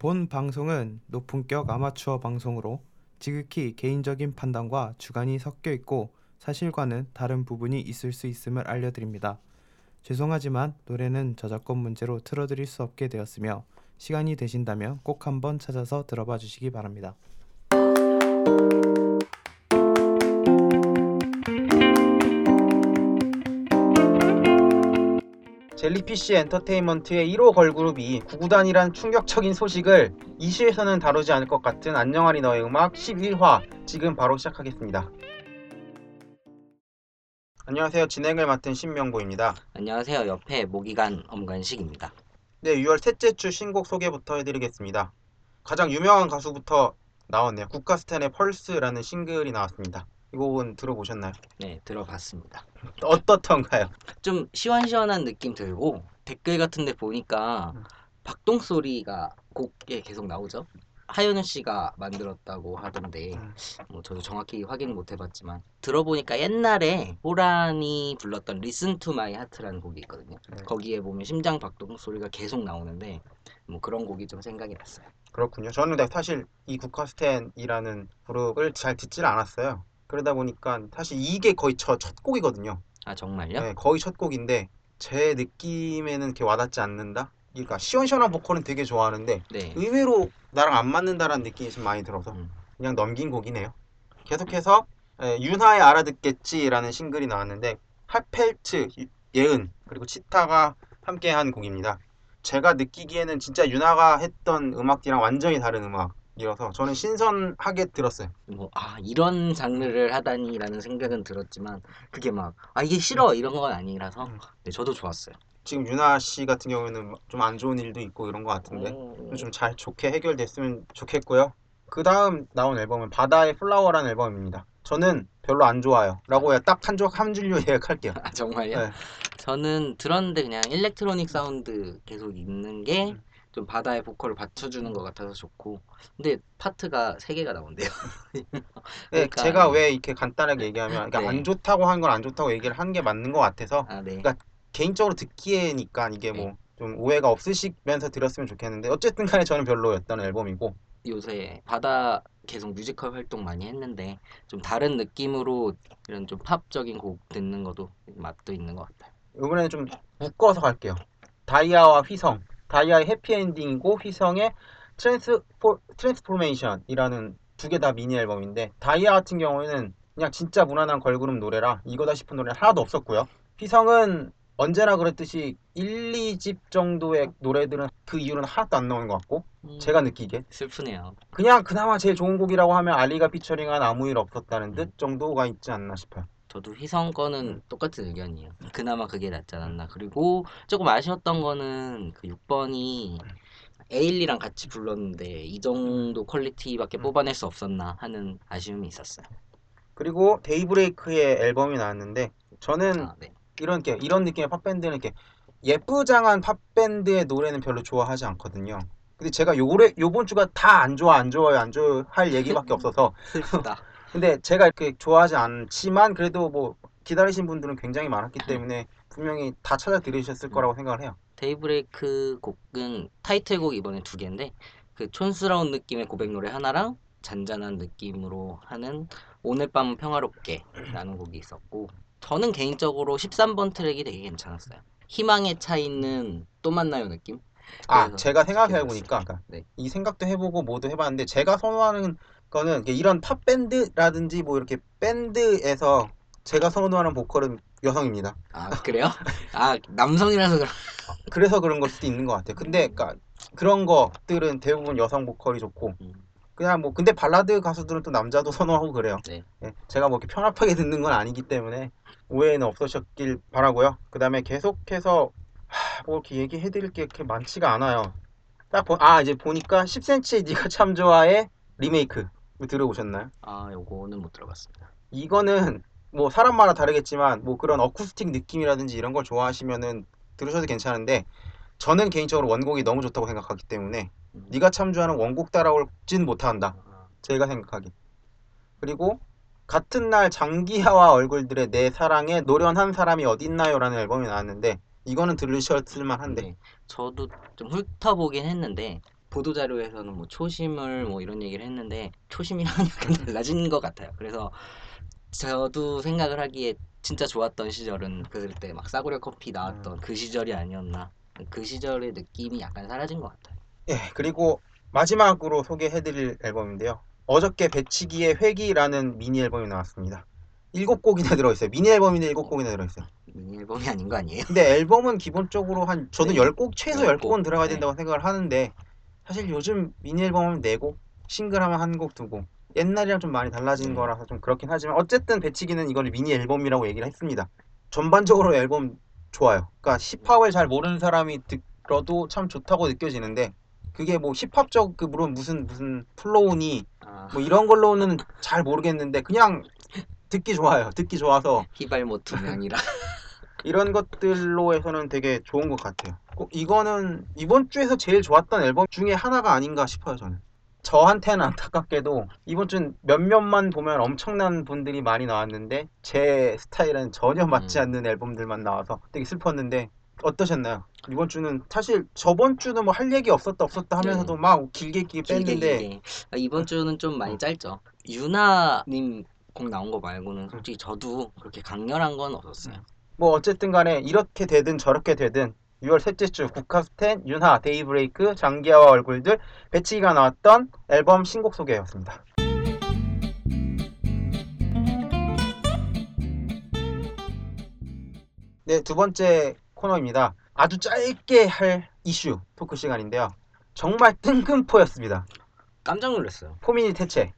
본 방송은 높은격 아마추어 방송으로 지극히 개인적인 판단과 주관이 섞여 있고 사실과는 다른 부분이 있을 수 있음을 알려드립니다. 죄송하지만 노래는 저작권 문제로 틀어드릴 수 없게 되었으며 시간이 되신다면 꼭 한번 찾아서 들어봐 주시기 바랍니다. 젤리피쉬 엔터테인먼트의 1호 걸그룹이 구구단이란 충격적인 소식을 이슈에서는 다루지 않을 것 같은 안녕하리 너의 음악 11화 지금 바로 시작하겠습니다. 안녕하세요. 진행을 맡은 신명보입니다. 안녕하세요. 옆에 모기간 엄관식입니다. 네, 6월 셋째 주 신곡 소개부터 해드리겠습니다. 가장 유명한 가수부터 나왔네요. 국가스탄의 펄스라는 싱글이 나왔습니다. 이 곡은 들어보셨나요? 네, 들어봤습니다. 어떻던가요? 좀 시원시원한 느낌 들고 댓글 같은 데 보니까 음. 박동 소리가 곡에 계속 나오죠. 하현우 씨가 만들었다고 하던데 음. 뭐 저도 정확히 확인은 못 해봤지만 들어보니까 옛날에 호란이 불렀던 Listen to My Heart라는 곡이 있거든요. 네. 거기에 보면 심장 박동 소리가 계속 나오는데 뭐 그런 곡이 좀 생각이 났어요. 그렇군요. 저는 사실 이 국카스텐이라는 그룹을 잘 듣질 않았어요. 그러다 보니까 사실 이게 거의 저 첫 곡이거든요. 아 정말요? 네, 거의 첫 곡인데 제 느낌에는 이렇게 와닿지 않는다. 그러니까 시원시원한 보컬은 되게 좋아하는데 네. 의외로 나랑 안 맞는다라는 느낌이 좀 많이 들어서 음. 그냥 넘긴 곡이네요. 계속해서 에, 윤하의 알아듣겠지라는 싱글이 나왔는데 핫펠트, 유- 예은 그리고 치타가 함께한 곡입니다. 제가 느끼기에는 진짜 윤하가 했던 음악이랑 완전히 다른 음악 이어서 저는 신선하게 들었어요. 뭐 아 이런 장르를 하다니라는 생각은 들었지만 그게 막 아 이게 싫어 이런 건 아니라서 음. 네, 저도 좋았어요. 지금 윤하 씨 같은 경우에는 좀 안 좋은 일도 있고 이런 것 같은데 오. 좀잘 좋게 해결됐으면 좋겠고요. 그 다음 나온 앨범은 바다의 Flower라는 앨범입니다. 저는 별로 안 좋아요. 라고 딱한한 줄로 요약할게요. 아 정말요? 네. 저는 들었는데 그냥 electronic 사운드 계속 있는 게 음. 좀 바다의 보컬을 받쳐주는 것 같아서 좋고 근데 파트가 세 개가 나온대요. 네, 그러니까- 제가 왜 이렇게 간단하게 얘기하면 그러니까 네. 안 좋다고 한 건 안 좋다고 얘기를 하는 게 맞는 것 같아서 아 네. 그러니까 개인적으로 듣기에니까 이게 뭐 네. 좀 오해가 없으시면서 들었으면 좋겠는데 어쨌든 간에 저는 별로였던 앨범이고 요새 바다 계속 뮤지컬 활동 많이 했는데 좀 다른 느낌으로 이런 좀 팝적인 곡 듣는 것도 맛도 있는 것 같아요. 이번에는 좀 묶어서 갈게요. 다이아와 휘성. 다이아의 해피엔딩이고 휘성의 Transfor, Transformation이라는 두 개 다 미니 앨범인데 다이아 같은 경우에는 그냥 진짜 무난한 걸그룹 노래라 이거다 싶은 노래는 하나도 없었고요. 휘성은 언제나 그랬듯이 1, 2집 정도의 노래들은 그 이후로는 하나도 안 나오는 것 같고 음, 제가 느끼기에 슬프네요. 그냥 그나마 제일 좋은 곡이라고 하면 알리가 피처링한 아무 일 없었다는 듯 정도가 있지 않나 싶어요. 저도 휘성 음. 거는 똑같은 의견이에요. 그나마 그게 낫지 않았나. 그리고 조금 아쉬웠던 거는 그 6번이 에일리랑 같이 불렀는데 이 정도 quality밖에 음. 뽑아낼 수 없었나 하는 아쉬움이 있었어요. 그리고 데이브레이크의 앨범이 나왔는데 저는 아, 네. 이런 게 이런 느낌의 팝 밴드는 이렇게 예쁘장한 팝 밴드의 노래는 별로 좋아하지 않거든요. 근데 제가 요래 요번 주가 다 안 좋아 안 좋아요 안 좋아 할 얘기밖에 없어서 슬프다. 근데 제가 이렇게 좋아하지 않지만 그래도 뭐 기다리신 분들은 굉장히 많았기 때문에 분명히 다 찾아 들으셨을 거라고 생각을 해요. 데이브레이크 곡은 타이틀곡 이번에 두 개인데 그 촌스러운 느낌의 고백 노래 하나랑 잔잔한 느낌으로 하는 오늘 밤은 평화롭게라는 곡이 있었고 저는 개인적으로 13번 트랙이 되게 괜찮았어요. 희망에 차 있는 또 만나요 느낌? 아 제가 생각해 보니까 네. 이 생각도 해보고 뭐도 해봤는데 제가 선호하는 거는 이런 팝 밴드라든지 뭐 이렇게 밴드에서 제가 선호하는 보컬은 여성입니다. 아 그래요? 아 남성이라서 그런 그래서 그런 걸 수도 있는 것 같아요. 근데 그러니까 그런 것들은 대부분 여성 보컬이 좋고 음. 그냥 뭐 근데 발라드 가수들은 또 남자도 선호하고 그래요. 네. 예, 제가 뭐 이렇게 편합하게 듣는 건 아니기 때문에 오해는 없으셨길 바라고요. 그다음에 계속해서 하, 뭐 이렇게 얘기해드릴 게 그렇게 많지가 않아요. 딱 보, 아 이제 보니까 10cm의 네가 참 좋아의 리메이크 들어보셨나요? 아 요거는 못 들어봤습니다. 이거는 뭐 사람마다 다르겠지만 뭐 그런 어쿠스틱 느낌이라든지 이런 걸 좋아하시면은 들으셔도 괜찮은데 저는 개인적으로 원곡이 너무 좋다고 생각하기 때문에 음. 네가 참 좋아하는 원곡 따라올진 못한다. 아, 제가 생각하기. 그리고 같은 날 장기하와 얼굴들의 내 사랑에 노련한 사람이 어딨나요라는 앨범이 나왔는데 이거는 들으셨을 만한데 네. 저도 좀 훑어보긴 했는데 보도 자료에서는 뭐 초심을 뭐 이런 얘기를 했는데 초심이랑은 약간 달라진 것 같아요. 그래서 저도 생각을 하기에 진짜 좋았던 시절은 그때 막 싸구려 커피 나왔던 그 시절이 아니었나. 그 시절의 느낌이 약간 사라진 것 같아요. 예, 그리고 마지막으로 소개해드릴 앨범인데요. 어저께 배치기의 회기라는 미니 앨범이 나왔습니다. 일곱 곡이나 들어있어요. 미니 앨범인데 일곱 곡이나 들어있어요. 미니 앨범이 아닌 거 아니에요? 근데 앨범은 기본적으로 한 저도 네. 열곡 최소 열열 곡은 곡. 들어가야 네. 된다고 생각을 하는데 사실 요즘 미니 앨범 하면 네 곡, 싱글 하면 한 곡, 두 곡. 옛날이랑 좀 많이 달라진 음. 거라서 좀 그렇긴 하지만 어쨌든 배치기는 이걸 미니 앨범이라고 얘기를 했습니다. 전반적으로 앨범 좋아요. 그러니까 힙합을 잘 모르는 사람이 들어도 참 좋다고 느껴지는데 그게 뭐 힙합적 그 물론 무슨 무슨 flow니 아, 뭐 이런 걸로는 잘 모르겠는데 그냥 듣기 좋아요. 듣기 좋아서 히발모 두 명이라. 이런 것들로 해서는 되게 좋은 것 같아요. 꼭 이거는 이번 주에서 제일 좋았던 앨범 중에 하나가 아닌가 싶어요, 저는. 저한테는 안타깝게도 이번 주는 몇몇만 보면 엄청난 분들이 많이 나왔는데 제 스타일은 전혀 맞지 음. 않는 앨범들만 나와서 되게 슬펐는데 어떠셨나요? 이번 주는 사실 저번 주는 뭐 할 얘기 없었다 없었다 하면서도 막 길게 길게 뺐는데 길게. 아, 이번 주는 좀 많이 어. 짧죠. 유나님 곡 나온 거 말고는 솔직히 저도 그렇게 강렬한 건 없었어요. 뭐 어쨌든 간에 이렇게 되든 저렇게 되든 6월 셋째 주 국카스텐, 윤하, 데이브레이크, 장기하와 얼굴들 배치기가 나왔던 앨범 신곡 소개였습니다. 네, 두 번째 코너입니다. 아주 짧게 할 이슈 talk 시간인데요. 정말 뜬금포였습니다. 깜짝 놀랐어요. 포미닛 해체.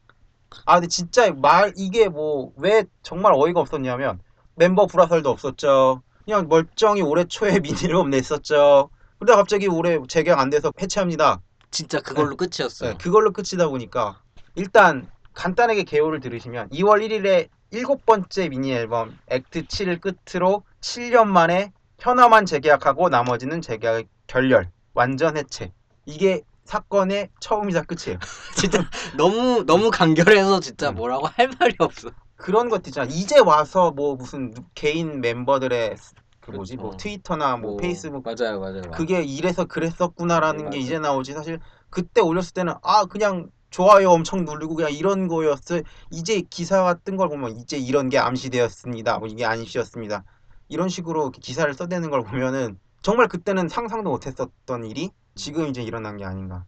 아 근데 진짜 말 이게 뭐 왜 정말 어이가 없었냐면 멤버 불화설도 없었죠. 그냥 멀쩡히 올해 초에 미니앨범 냈었죠. 근데 갑자기 올해 재계약 안 돼서 해체합니다. 진짜 그걸로 끝이었어요. 네, 그걸로 끝이다 보니까 일단 간단하게 개요를 들으시면 2월 1일에 일곱 번째 미니 앨범 액트 7을 끝으로 7년 만에 현아만 재계약하고 나머지는 재계약 결렬 완전 해체 이게 사건의 처음이자 끝이에요. 진짜 너무 너무 간결해서 진짜 음. 뭐라고 할 말이 없어. 그런 것들 있잖아. 이제 와서 뭐 무슨 개인 멤버들의 그 뭐지 뭐 그렇죠. 트위터나 뭐 페이스북 맞아요, 맞아요. 그게 이래서 그랬었구나라는 네, 게. 이제 나오지. 사실 그때 올렸을 때는 아 그냥 좋아요 엄청 누르고 그냥 이런 거였어요. 이제 기사가 뜬 걸 보면 이제 이런 게 암시되었습니다. 뭐 이게 암시였습니다. 이런 식으로 기사를 써대는 걸 보면은 정말 그때는 상상도 못했었던 일이 지금 이제 일어난 게 아닌가.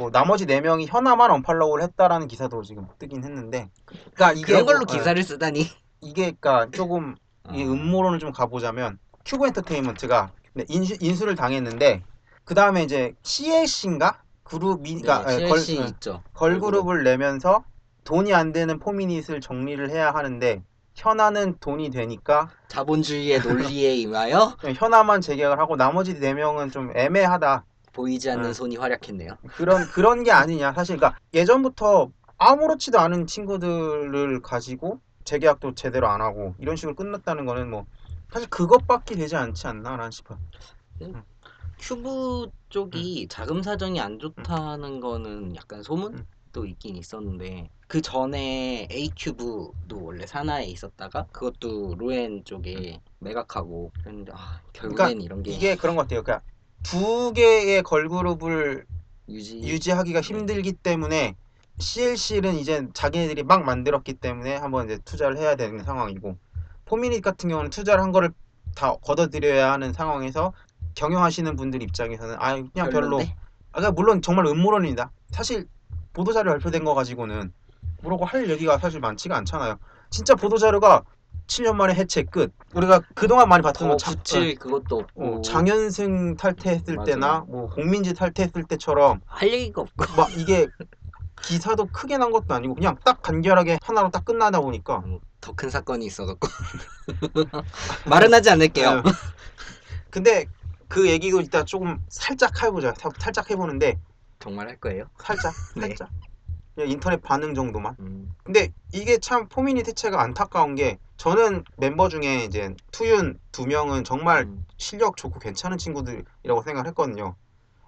뭐 나머지 네 명이 현아만 unfollow를 했다라는 기사도 지금 뜨긴 했는데, 그러니까 이게 그런 걸로 뭐, 예, 기사를 쓰다니. 이게 그러니까 조금 이 아. 음모론을 좀 가보자면 큐브 엔터테인먼트가 네, 인수, 인수를 당했는데 그 다음에 이제 CLC인가 그룹이 네, 그러니까 예, CLC 걸, 있죠. 걸그룹을 내면서 돈이 안 되는 포미닛을 정리를 해야 하는데 현아는 돈이 되니까 자본주의의 논리에 임하여 그냥 현아만 재계약을 하고 나머지 네 명은 좀 애매하다 보이지 않는 음. 손이 활약했네요. 그런 그런 게 아니냐 사실 그러니까 예전부터 아무렇지도 않은 친구들을 가지고 재계약도 제대로 안 하고 이런 식으로 끝났다는 거는 뭐 사실 그것밖에 되지 않지 않나라는 싶어요. 큐브 쪽이 자금 사정이 안 좋다는 거는 약간 소문도 있긴 있었는데 그 전에 A 큐브도 원래 산하에 있었다가 그것도 로엔 쪽에 매각하고 그랬는데 아, 결국엔 이런 게 이게 그런 것 같아요. 그러니까 두 개의 걸그룹을 유지 유지 하기가 힘들기 때문에 CLC는 이제 자기네들이 막 만들었기 때문에 한번 이제 투자를 해야 되는 상황이고 포미닛 같은 경우는 투자를 한 거를 다 걷어들여야 하는 상황에서 경영하시는 분들 입장에서는 아 그냥 별로 별론데? 아 그러니까 물론 정말 음모론입니다. 사실 보도자료 발표된 거 가지고는 뭐라고 할 얘기가 사실 많지가 않잖아요. 진짜 보도자료가 7년 만에 해체 끝. 우리가 그동안 많이 봤던 더거 자- 붙일 그것도 없고 어, 장현승 탈퇴했을 맞아요. 때나 뭐 홍민지 탈퇴했을 때처럼 할 얘기가 없고 막 이게 기사도 크게 난 것도 아니고 그냥 딱 간결하게 하나로 딱 끝나다 보니까 더 큰 사건이 있어갖고 말은 하지 않을게요. 아유. 근데 그 얘기도 이따 조금 살짝 해보자. 사- 살짝 해보는데 정말 할 거예요? 살짝 네. 살짝 그냥 인터넷 반응 정도만. 음, 근데 이게 참 포미닛 해체가 안타까운 게 저는 멤버 중에 이제 투윤 두 명은 정말 음, 실력 좋고 괜찮은 친구들이라고 생각을 했거든요.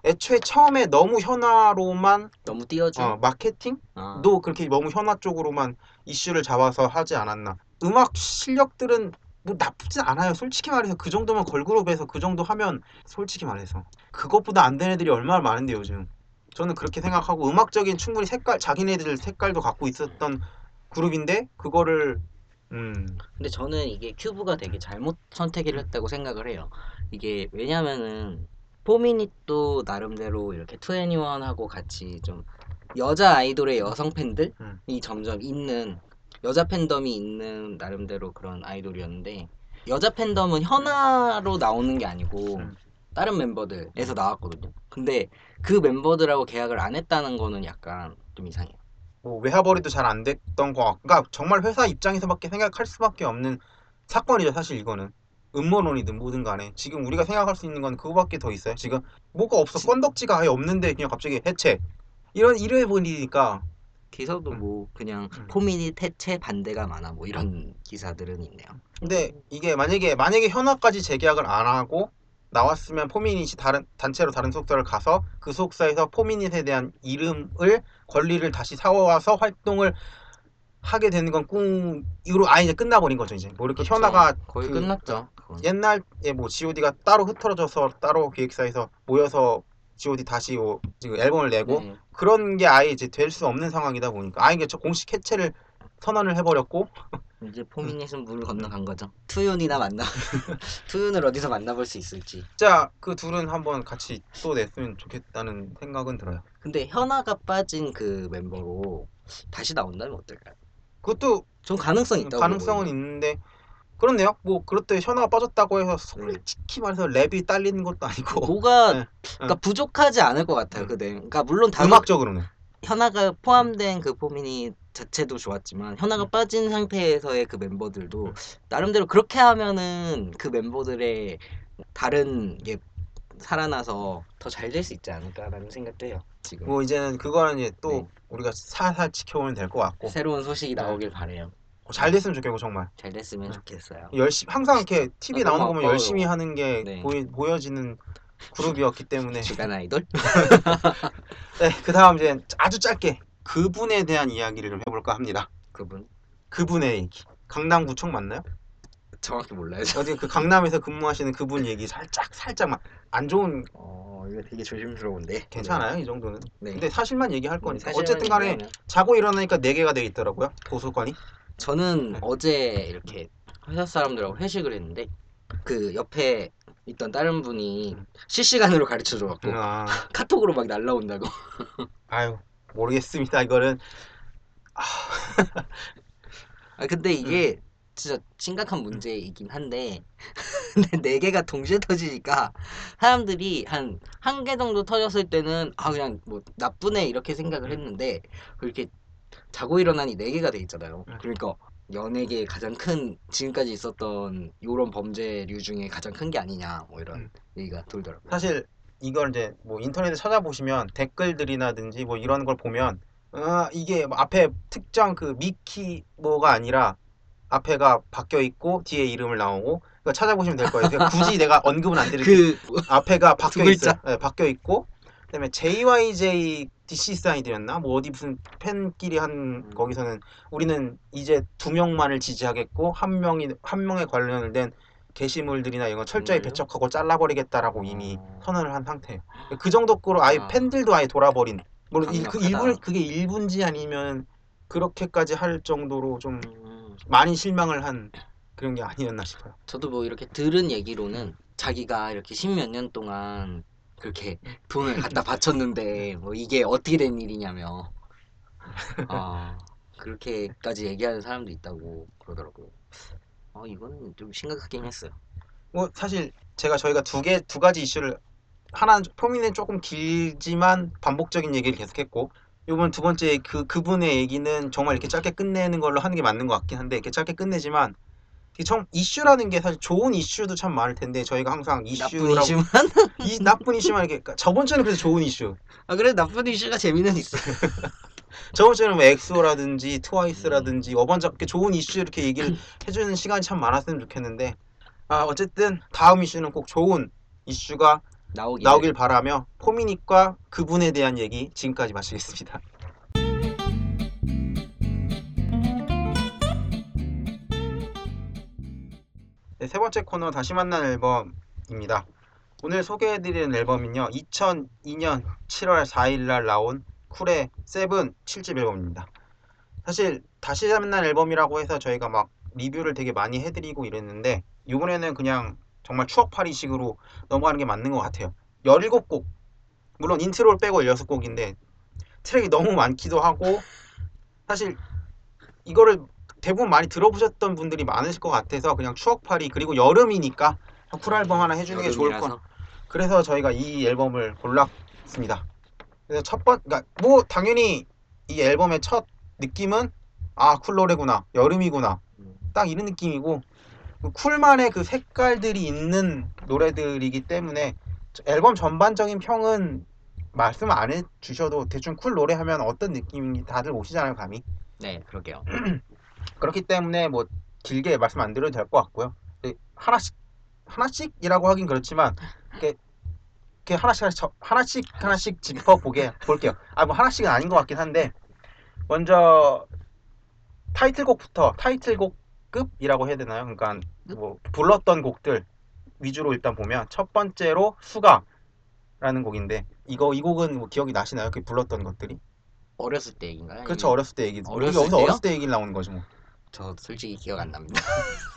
애초에 처음에 너무 현아로만 너무 띄워준 어, 마케팅도 아, 그렇게 너무 현아 쪽으로만 이슈를 잡아서 하지 않았나. 음악 실력들은 뭐 나쁘진 않아요. 솔직히 말해서 그 정도면 걸그룹에서 그 정도 하면 솔직히 말해서 그것보다 안 된 애들이 얼마나 많은데 요즘. 저는 그렇게 생각하고 음악적인 충분히 색깔 자기네들 색깔도 갖고 있었던 그룹인데 그거를 음 근데 저는 이게 큐브가 되게 잘못 선택을 했다고 생각을 해요. 이게 왜냐면은 포미닛도 나름대로 이렇게 투애니원하고 같이 좀 여자 아이돌의 여성 팬들이 음. 점점 있는 여자 팬덤이 있는 나름대로 그런 아이돌이었는데 여자 팬덤은 현아로 나오는 게 아니고 음. 다른 멤버들에서 나왔거든요. 근데 그 멤버들하고 계약을 안 했다는 거는 약간 좀 이상해요. 뭐 외화벌이도 잘 안 됐던 거 같고 그러니까 정말 회사 입장에서밖에 생각할 수밖에 없는 사건이죠 사실 이거는 음모론이든 뭐든 간에 지금 우리가 생각할 수 있는 건 그거밖에 더 있어요 지금 뭐가 없어 건덕지가 아예 없는데 그냥 갑자기 해체 이런 이래 보니까 기사도 음. 뭐 그냥 음. 포미닛 해체 반대가 많아 뭐 이런 기사들은 있네요. 근데 이게 만약에 만약에 현아까지 재계약을 안 하고 나왔으면 포미닛이 다른 단체로 다른 소속사를 가서 그 소속사에서 포미닛에 대한 이름을 권리를 다시 사와서 활동을 하게 되는 건 꿈으로 아예 이제 끝나버린 거죠 이제 뭐 이렇게 그쵸. 현아가 거의 그 끝났죠. 그건. 옛날에 뭐 G.O.D가 따로 흩어져서 따로 기획사에서 모여서 G.O.D 다시 뭐 지금 앨범을 내고 네. 그런 게 아예 이제 될 수 없는 상황이다 보니까 아예 이게 저 공식 해체를 선언을 해버렸고 이제 포미닛은 물을 건너간 거죠. 투윤이나 만나 투윤을 어디서 만나볼 수 있을지. 진짜 그 둘은 한번 같이 또 냈으면 좋겠다는 생각은 들어요. 근데 현아가 빠진 그 멤버로 다시 나온다면 어떨까요? 그것도 좀 가능성 있다고 가능성은 보거든요. 있는데 그렇네요. 뭐 그렇대 현아가 빠졌다고 해서 네. 솔직히 말해서 랩이 딸리는 것도 아니고 뭐가 네. 그러니까 부족하지 않을 것 같아요. 음. 그 네. 그러니까 물론 다섯 음악적으로는 현아가 포함된 그 포미닛 자체도 좋았지만 현아가 음. 빠진 상태에서의 그 멤버들도 음. 나름대로 그렇게 하면은 그 멤버들의 다른 게 살아나서 더 잘 될 수 있지 않을까라는 생각도 해요. 지금 뭐 이제는 그거는 이제 또 네. 우리가 살살 지켜보면 될 것 같고 새로운 소식이 네. 나오길 바래요. 잘 됐으면 좋겠고 정말 잘 됐으면 네. 좋겠어요. 열심히 항상 이렇게 TV 아, 나오는 거 보면. 열심히 하는 게 네. 보이, 보여지는 그룹이었기 때문에 주간 아이돌? 네, 그 다음 이제 아주 짧게 그분에 대한 이야기를 좀 해볼까 합니다. 그분 그분의 얘기. 강남구청 맞나요? 정확히 몰라요. 저. 어디 그 강남에서 근무하시는 그분 얘기 살짝 살짝만 안 좋은 어 이거 되게 조심스러운데. 괜찮아요 이 정도는. 네. 근데 사실만 얘기할 네, 거니까 사실만 어쨌든 간에 얘기하면. 자고 일어나니까 4개가 돼 있더라고요 도서관이. 저는 네. 어제 이렇게 회사 사람들하고 회식을 했는데 그 옆에 있던 다른 분이 음. 실시간으로 가르쳐 줘갖고 아, 카톡으로 막 날라온다고. 아유 모르겠습니다 이거는. 아 근데 이게 진짜 심각한 문제이긴 한데 근데 네 개가 동시에 터지니까 사람들이 한 한 개 정도 터졌을 때는 아 그냥 뭐 나쁘네 이렇게 생각을 했는데 그렇게 자고 일어나니 네 개가 돼 있잖아요. 음. 그러니까 연예계에 가장 큰 지금까지 있었던 이런 범죄류 중에 가장 큰 게 아니냐 뭐 이런 음. 얘기가 돌더라고요. 사실 이걸 이제 뭐 인터넷에 찾아보시면 댓글들이나든지 뭐 이런 걸 보면 어, 이게 뭐 앞에 특정 그 미키 뭐가 아니라 앞에가 바뀌어 있고 뒤에 이름을 나오고 그거 찾아보시면 될 거예요. 그러니까 굳이 내가 언급은 안 드릴게요. 그 앞에가 바뀌어. 글자? 네, 바뀌어 있고 그다음에 JYJ DC 사이드였나? 뭐 어디 무슨 팬끼리 한 음. 거기서는 우리는 이제 두 명만을 지지하겠고 한 명이 한 명에 관련된 게시물들이나 이런 거 철저히 정말요? 배척하고 잘라버리겠다라고 이미 어. 선언을 한 상태예요. 그 정도로 아예 아. 팬들도 아예 돌아버린. 물론 일, 그 강력하다. 일부 그게 일부인지 아니면 그렇게까지 할 정도로 좀 음, 많이 실망을 한 그런 게 아니었나 싶어요. 저도 뭐 이렇게 들은 얘기로는 자기가 이렇게 십몇 년 동안 그렇게 돈을 갖다 바쳤는데 뭐 이게 어떻게 된 일이냐며 아 그렇게까지 얘기하는 사람도 있다고 그러더라고요. 아 이건 좀 심각하긴 했어요. 뭐 사실 제가 저희가 두 개 두 가지 이슈를 하나는 포미는 조금 길지만 반복적인 얘기를 계속했고 이번 두 번째 그 그분의 얘기는 정말 이렇게 짧게 끝내는 걸로 하는 게 맞는 것 같긴 한데 이렇게 짧게 끝내지만 참 이슈라는 게 사실 좋은 이슈도 참 많을 텐데 저희가 항상 나쁜 이슈라고 이슈만 이 나쁜 이슈만 이렇게 그러니까 저번 주에는 그래서 좋은 이슈 아 그래 나쁜 이슈가 재미는 있어. 저번 주에는 뭐 엑소라든지 트와이스라든지 어번자 이렇게 좋은 이슈 이렇게 얘기를 해주는 시간이 참 많았으면 좋겠는데 아 어쨌든 다음 이슈는 꼭 좋은 이슈가 나오길. 나오길 바라며 포미닛과 그분에 대한 얘기 지금까지 마치겠습니다. 네, 세 번째 코너 다시 만난 앨범입니다. 오늘 소개해드리는 앨범은요 2002년 7월 4일 날 나온 쿨의 세븐 7집 앨범입니다. 사실 다시 만난 앨범이라고 해서 저희가 막 리뷰를 되게 많이 해드리고 이랬는데 이번에는 그냥 정말 추억팔이식으로 넘어가는 게 맞는 것 같아요. 17곡 물론 intro를 빼고 16곡인데 트랙이 너무 많기도 하고 사실 이거를 대부분 많이 들어보셨던 분들이 많으실 것 같아서 그냥 추억팔이 그리고 여름이니까 쿨 앨범 하나 해주는 게 좋을 것 여름이라서 그래서 저희가 이 앨범을 골랐습니다. 그래서 첫 번, 그러니까 뭐 당연히 이 앨범의 첫 느낌은 아 쿨 노래구나, 여름이구나, 음, 딱 이런 느낌이고 그 쿨만의 그 색깔들이 있는 노래들이기 때문에 저- 앨범 전반적인 평은 말씀 안 해주셔도 대충 쿨 노래 하면 어떤 느낌인지 다들 오시잖아요, 감이. 네 그러게요. 그렇기 때문에 뭐 길게 말씀 안 드려도 될 것 같고요. 네, 하나씩 하나씩이라고 하긴 그렇지만 이렇게, 하나씩 하나씩, 저- 하나씩 하나씩 짚어 보게 볼게요. 아 뭐 하나씩은 아닌 것 같긴 한데 먼저 타이틀곡부터 타이틀곡급이라고 해야 되나요? 그러니까 뭐 불렀던 곡들 위주로 일단 보면 첫 번째로 수가라는 곡인데 이거 이 곡은 뭐 기억이 나시나요? 그 불렀던 것들이? 어렸을 때 얘기인가요? 그렇죠? 어렸을 때 얘기. 어렸을 여기서 때요? 어렸을 때 얘기를 나오는 거죠 뭐. 저 솔직히 기억 안 납니다.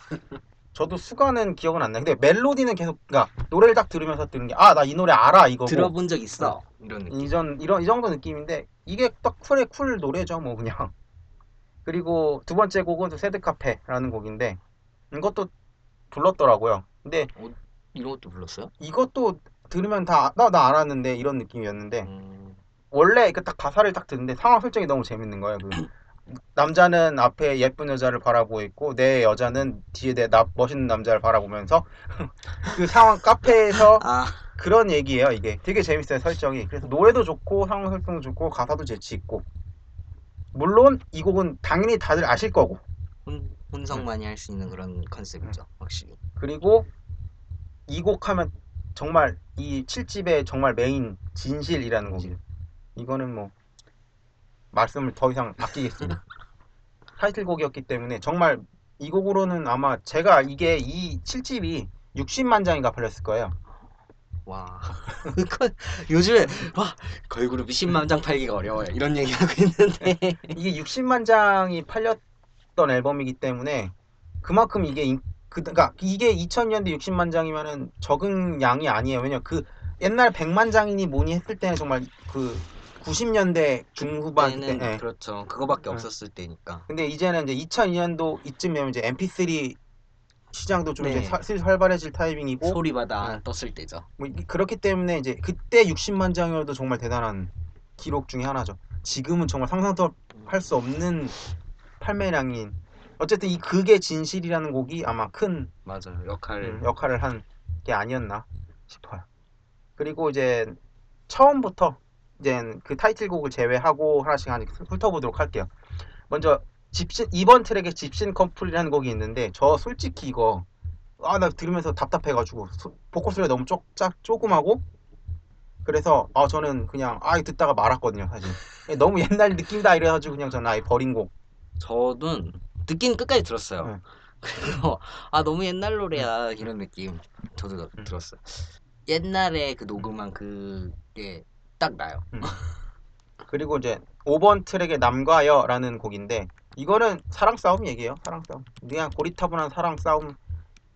저도 수가는 기억은 안 나는데 멜로디는 계속 그러니까 노래를 딱 들으면서 들은 게 아 나 이 노래 알아 이거고. 들어본 적 있어. 이런 느낌. 이전 이런 이 정도 느낌인데 이게 딱 쿨의 쿨 노래죠 뭐 그냥. 그리고 두 번째 곡은 또 새드 카페라는 곡인데 이것도 불렀더라고요. 근데 이런 것도 불렀어요? 이것도 들으면 다 나 나 알았는데 이런 느낌이었는데 음, 원래 그 딱 가사를 딱 듣는데 상황 설정이 너무 재밌는 거예요 그 남자는 앞에 예쁜 여자를 바라보고 있고 내 여자는 뒤에 내 나, 멋있는 남자를 바라보면서 그 상황 카페에서 아. 그런 얘기예요 이게. 되게 재밌어요 설정이. 그래서 노래도 좋고 상황 설정도 좋고 가사도 재치 있고. 물론 이 곡은 당연히 다들 아실 거고. 혼, 혼성만이 할수 있는 그런 컨셉이죠 확실히. 그리고 이 곡 하면 정말 이 7집의 정말 메인 진실이라는 곡이에요 이거는 뭐 말씀을 더 이상 아끼겠습니다. 타이틀곡이었기 때문에 정말 이 곡으로는 아마 제가 이게 이 7집이 60만 장인가 팔렸을 거예요. 와. 요즘에 와 걸그룹이 10만 장 팔기가 어려워요. 이런 얘기 하고 있는데. 이게 60만 장이 팔렸던 앨범이기 때문에 그만큼 이게 인- 그, 그러니까 이게 2000년대 60만 장이면은 적은 양이 아니에요. 왜냐 그 옛날 100만 장이니 뭐니 했을 때는 정말 그 90년대 중후반 그때. 때는 예. 그렇죠 그거밖에 네. 없었을 때니까. 근데 이제는 이제 2002년도 이쯤이면 이제 MP3 시장도 좀 네. 이제 사- 슬슬 활발해질 타이밍이고 소리바다 네. 떴을 때죠. 뭐 이- 그렇기 때문에 이제 그때 60만 장이어도 정말 대단한 기록 중에 하나죠. 지금은 정말 상상도 할 수 없는 판매량인 어쨌든 이 극의 진실이라는 곡이 아마 큰 맞아요 역할을 음, 역할을 한 게 아니었나 싶어요. 그리고 이제 처음부터 이제 그 타이틀곡을 제외하고 하나씩 하나씩 훑어보도록 할게요. 먼저 집신 이번 트랙에 집신 커플이라는 곡이 있는데 저 솔직히 이거 아 나 들으면서 답답해가지고 소- 보컬 소리가 너무 쪽짝 조금하고 그래서 아 저는 그냥 아 듣다가 말았거든요 사실 너무 옛날 느낌다 이래가지고 그냥 저는 아예 버린 곡 저는 듣긴 끝까지 들었어요. 네. 그리고 아 너무 옛날 노래야 이런 느낌 저도 들- 음. 들었어요. 옛날에 그 녹음한 그게 딱 나요. 그리고 이제 5번 트랙의 남과여라는 곡인데 이거는 사랑 싸움 얘기예요. 사랑 싸움. 그냥 고리타분한 사랑 싸움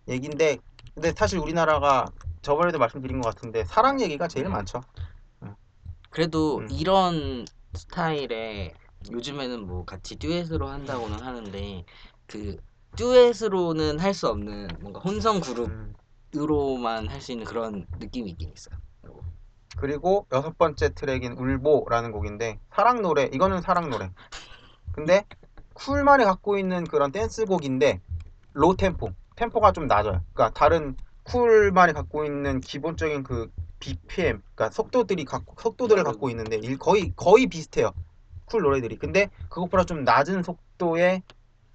얘기인데 근데 사실 우리나라가 저번에도 말씀드린 것 같은데 사랑 얘기가 제일 네. 많죠. 그래도 음. 이런 스타일의 요즘에는 뭐 같이 듀엣으로 한다고는 하는데 그 듀엣으로는 할 수 없는 뭔가 혼성 음. 그룹으로만 할 수 있는 그런 느낌이 있긴 있어요. 그리고 여섯 번째 트랙인 울보라는 곡인데 사랑 노래 이거는 사랑 노래. 근데 쿨만이 갖고 있는 그런 댄스 곡인데 low 템포 템포가 좀 낮아요. 그러니까 다른 쿨만이 갖고 있는 기본적인 그 BPM 그러니까 속도들이 갖고 속도들을. 갖고 있는데 일- 거의 거의 비슷해요. 쿨 노래들이. 근데 그것보다 좀 낮은 속도의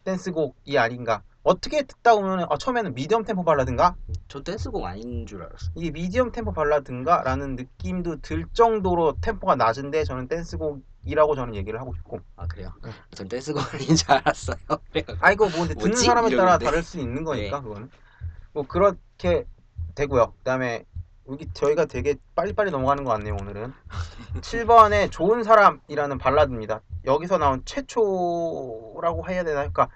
댄스곡이 아닌가. 어떻게 듣다 보면 아, 처음에는 medium 템포 발라든가 저 댄스곡 아닌 줄 알았어요. 이게 medium 템포 발라든가 라는 느낌도 들 정도로 템포가 낮은데 저는 댄스곡이라고 저는 얘기를 하고 싶고 아 그래요? 네. 전 댄스곡 아닌 줄 알았어요. 그래가지고. 아이고 뭐 근데 듣는 뭐지? 사람에 따라 이러는데. 다를 수 있는 거니까 네. 그거는 뭐 그렇게 되고요 그 다음에 여기 저희가 되게 빨리빨리 넘어가는 것 같네요 오늘은 7번에 좋은 사람이라는 발라드입니다 여기서 나온 최초라고 해야 되나 그러니까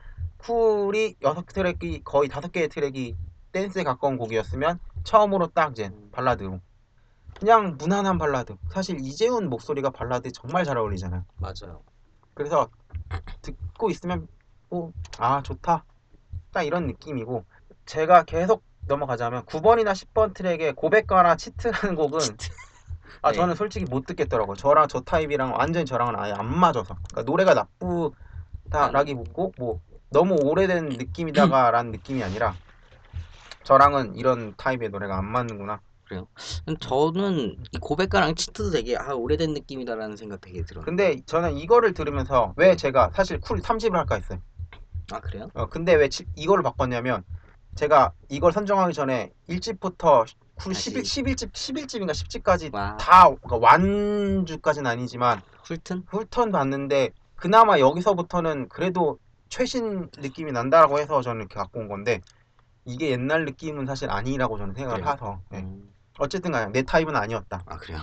쿨이 6트랙이 거의 5개의 트랙이 댄스에 가까운 곡이었으면 처음으로 딱 이제 발라드로. 그냥 무난한 발라드. 사실 이재훈 목소리가 발라드에 정말 잘 어울리잖아요. 맞아요. 그래서 듣고 있으면 오, 아 좋다. 딱 이런 느낌이고. 제가 계속 넘어가자면 9번이나 10번 트랙의 고백가나 치트라는 곡은 아 네. 저는 솔직히 못 듣겠더라고요. 저랑 저 타입이랑 완전히 저랑은 아예 안 맞아서. 그러니까 노래가 나쁘다라기보고 뭐 너무 오래된 느낌이다가 라는 느낌이 아니라 저랑은 이런 타입의 노래가 안 맞는구나 저는 이 고백가랑 치트도 되게 아 오래된 느낌이다라는 생각 되게 들어요. 근데 저는 이거를 들으면서 왜 제가 사실 쿨 30을 할까 했어요 아 그래요? 어, 근데 왜 치- 이거를 바꿨냐면 제가 이걸 선정하기 전에 1집부터 쿨 다시. 11, 11집 11집인가 10집까지 와 다 그러니까 완주까지는 아니지만 훌튼? 훑턴 봤는데 그나마 여기서부터는 그래도 최신 느낌이 난다라고 해서 저는 이렇게 갖고 온 건데 이게 옛날 느낌은 사실 아니라고 저는 생각을 그래요? 해서 네. 음. 어쨌든 간에 내 타입은 아니었다 아 그래요?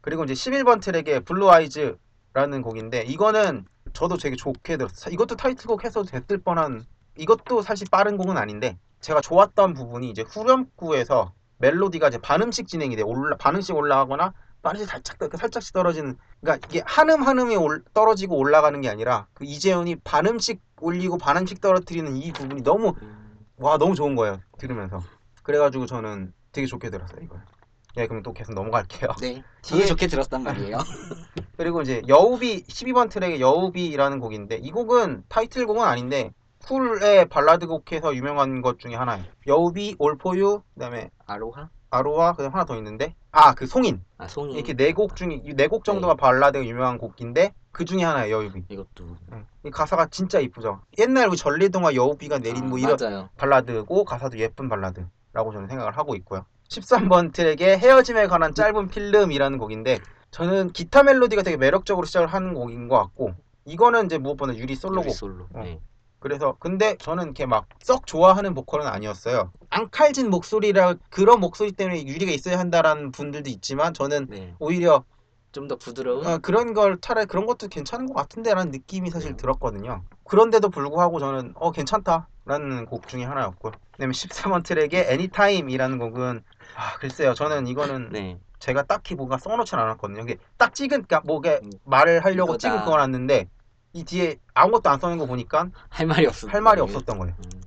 그리고 이제 11번 트랙의 블루 아이즈라는 곡인데 이거는 저도 되게 좋게 들었어요. 이것도 타이틀곡 해서 됐을 뻔한 이것도 사실 빠른 곡은 아닌데 제가 좋았던 부분이 이제 후렴구에서 멜로디가 이제 반음씩 진행이 돼 올라 반음씩 올라가거나 반음씩 살짝 떨- 살짝씩 떨어지는 그러니까 이게 한음 한음이 올- 떨어지고 올라가는 게 아니라 그 이재훈이 반음씩 올리고 반음씩 떨어뜨리는 이 부분이 너무 음. 와 너무 좋은 거예요 들으면서 그래가지고 저는 되게 좋게 들었어요 이걸. 예 그럼 또 계속 넘어갈게요. 네. 뒤에- 좋게 들었단 말이에요. 그리고 이제 여우비 12번 트랙의 여우비라는 곡인데 이 곡은 타이틀곡은 아닌데 쿨의 발라드 곡에서 유명한 것 중에 하나예요. 여우비, All for You, 그다음에 Aloha? Aloha, 그다음 하나 더 있는데 아 그 송인 아 송이. 이렇게 네 곡 중에 네 곡 정도가 발라드가 유명한 곡인데 그 중에 하나예요 여우비. 이것도. 예. 이 가사가 진짜 이쁘죠. 옛날 그 전래동화 여우비가 내린 아, 뭐 이런 맞아요. 발라드고 가사도 예쁜 발라드라고 저는 생각을 하고 있고요. 13번 트랙의 헤어짐에 관한 짧은 필름이라는 곡인데 저는 기타 멜로디가 되게 매력적으로 시작을 하는 곡인 것 같고 이거는 이제 무엇보다 유리 솔로곡 유리 솔로. 어. 네. 그래서 근데 저는 이렇게 막 썩 좋아하는 보컬은 아니었어요 앙칼진 목소리라 그런 목소리 때문에 유리가 있어야 한다라는 분들도 있지만 저는 네. 오히려 좀 더 부드러운. 어, 그런 걸 차라리 그런 것도 괜찮은 것 같은데라는 느낌이 사실 네. 들었거든요. 그런데도 불구하고 저는 어 괜찮다라는 곡 중에 하나였고요. 그다음에 13번 트랙의 Anytime이라는 곡은 아 글쎄요 저는 이거는 네. 제가 딱히 뭔가 써놓진 않았거든요. 이게 딱 찍은 그러니까 뭐게 음, 말을 하려고 이거다. 찍은 거놨는데 이 뒤에 아무것도 안 써놓은 거 보니까 할 말이 없어. 할 말이 없었던 거예요. 음.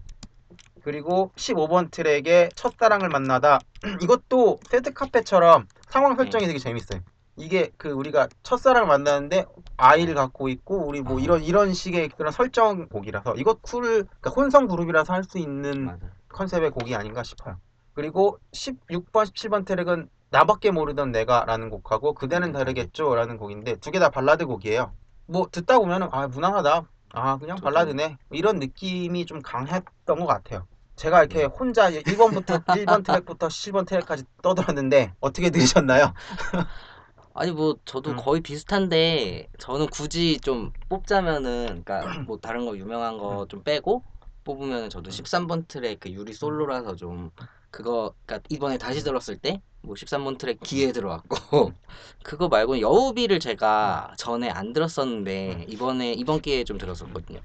그리고 15번 트랙의 첫사랑을 만나다 이것도 세트 카페처럼 상황 설정이 되게 재밌어요. 이게 그 우리가 첫사랑을 만나는데 아이를 갖고 있고 우리 뭐 아. 이런 이런 식의 그런 설정 곡이라서 이것 쿨 그러니까 혼성 그룹이라서 할 수 있는 맞아. 컨셉의 곡이 아닌가 싶어요. 그리고 16번, 17번 트랙은 나밖에 모르던 내가라는 곡하고 그대는 다르겠죠라는 곡인데 두 개 다 발라드 곡이에요. 뭐 듣다 보면은 아 무난하다. 아 그냥. 발라드네. 이런 느낌이 좀 강했던 것 같아요. 제가 이렇게 혼자 1번부터 1번 트랙부터 10번 트랙까지 떠들었는데 어떻게 들으셨나요? 아니 뭐 저도 음. 거의 비슷한데 저는 굳이 좀 뽑자면은 그러니까 뭐 다른 거 유명한 음. 거좀 빼고 뽑으면 저도 13번 트랙 그 유리 솔로라서 좀 그거 그러니까 이번에 다시 들었을 때 뭐 13번 트랙 귀에 들어왔고 그거 말고 여우비를 제가 전에 안 들었었는데 이번에 이번 기회에 좀 들었었거든요.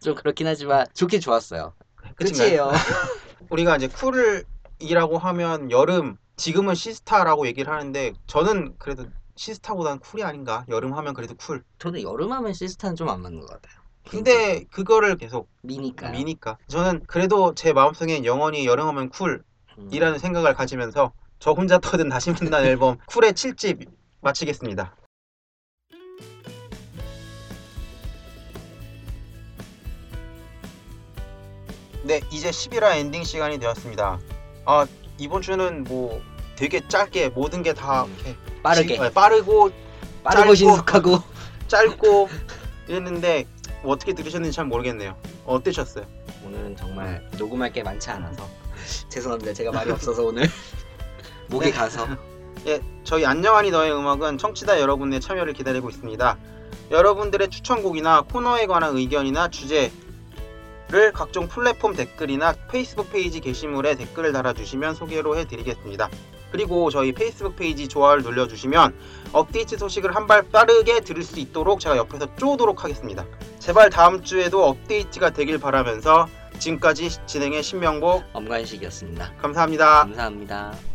좀 그렇긴 하지만 좋긴 좋았어요. 끝이에요. 우리가 이제 쿨이라고 하면 여름 지금은 시스타라고 얘기를 하는데 저는 그래도 시스타보다는 쿨이 아닌가? 여름 하면 그래도 쿨. 저는 여름 하면 시스타는 좀 안 맞는 것 같아요. 근데 그거를 계속 미니까. 미니까. 저는 그래도 제 마음속엔 영원히 여름 하면 쿨 이라는 생각을 가지면서 저 혼자 터든 다시 만난 앨범 쿨의 7집 마치겠습니다. 네 이제 11화 엔딩 시간이 되었습니다. 아 이번 주는 뭐 되게 짧게 모든 게다 음, 빠르게. 지- 네, 빠르고 빠르고 짧고. 신속하고. 짧고 이랬는데 뭐 어떻게 들으셨는지 잘 모르겠네요. 어떠셨어요? 오늘은 정말 녹음할 게 많지 않아서 죄송합니다. 제가 말이 없어서 오늘 목이 네. 가서. 예, 저희 안녕하니 너의 음악은 청취자 여러분의 참여를 기다리고 있습니다. 여러분들의 추천곡이나 코너에 관한 의견이나 주제를 각종 플랫폼 댓글이나 페이스북 페이지 게시물에 댓글을 달아주시면 소개로 해드리겠습니다. 그리고 저희 페이스북 페이지 좋아요를 눌러주시면 업데이트 소식을 한 발 빠르게 들을 수 있도록 제가 옆에서 쪼도록 하겠습니다. 제발 다음 주에도 업데이트가 되길 바라면서 지금까지 진행의 신명복 엄관식이었습니다. 감사합니다. 감사합니다.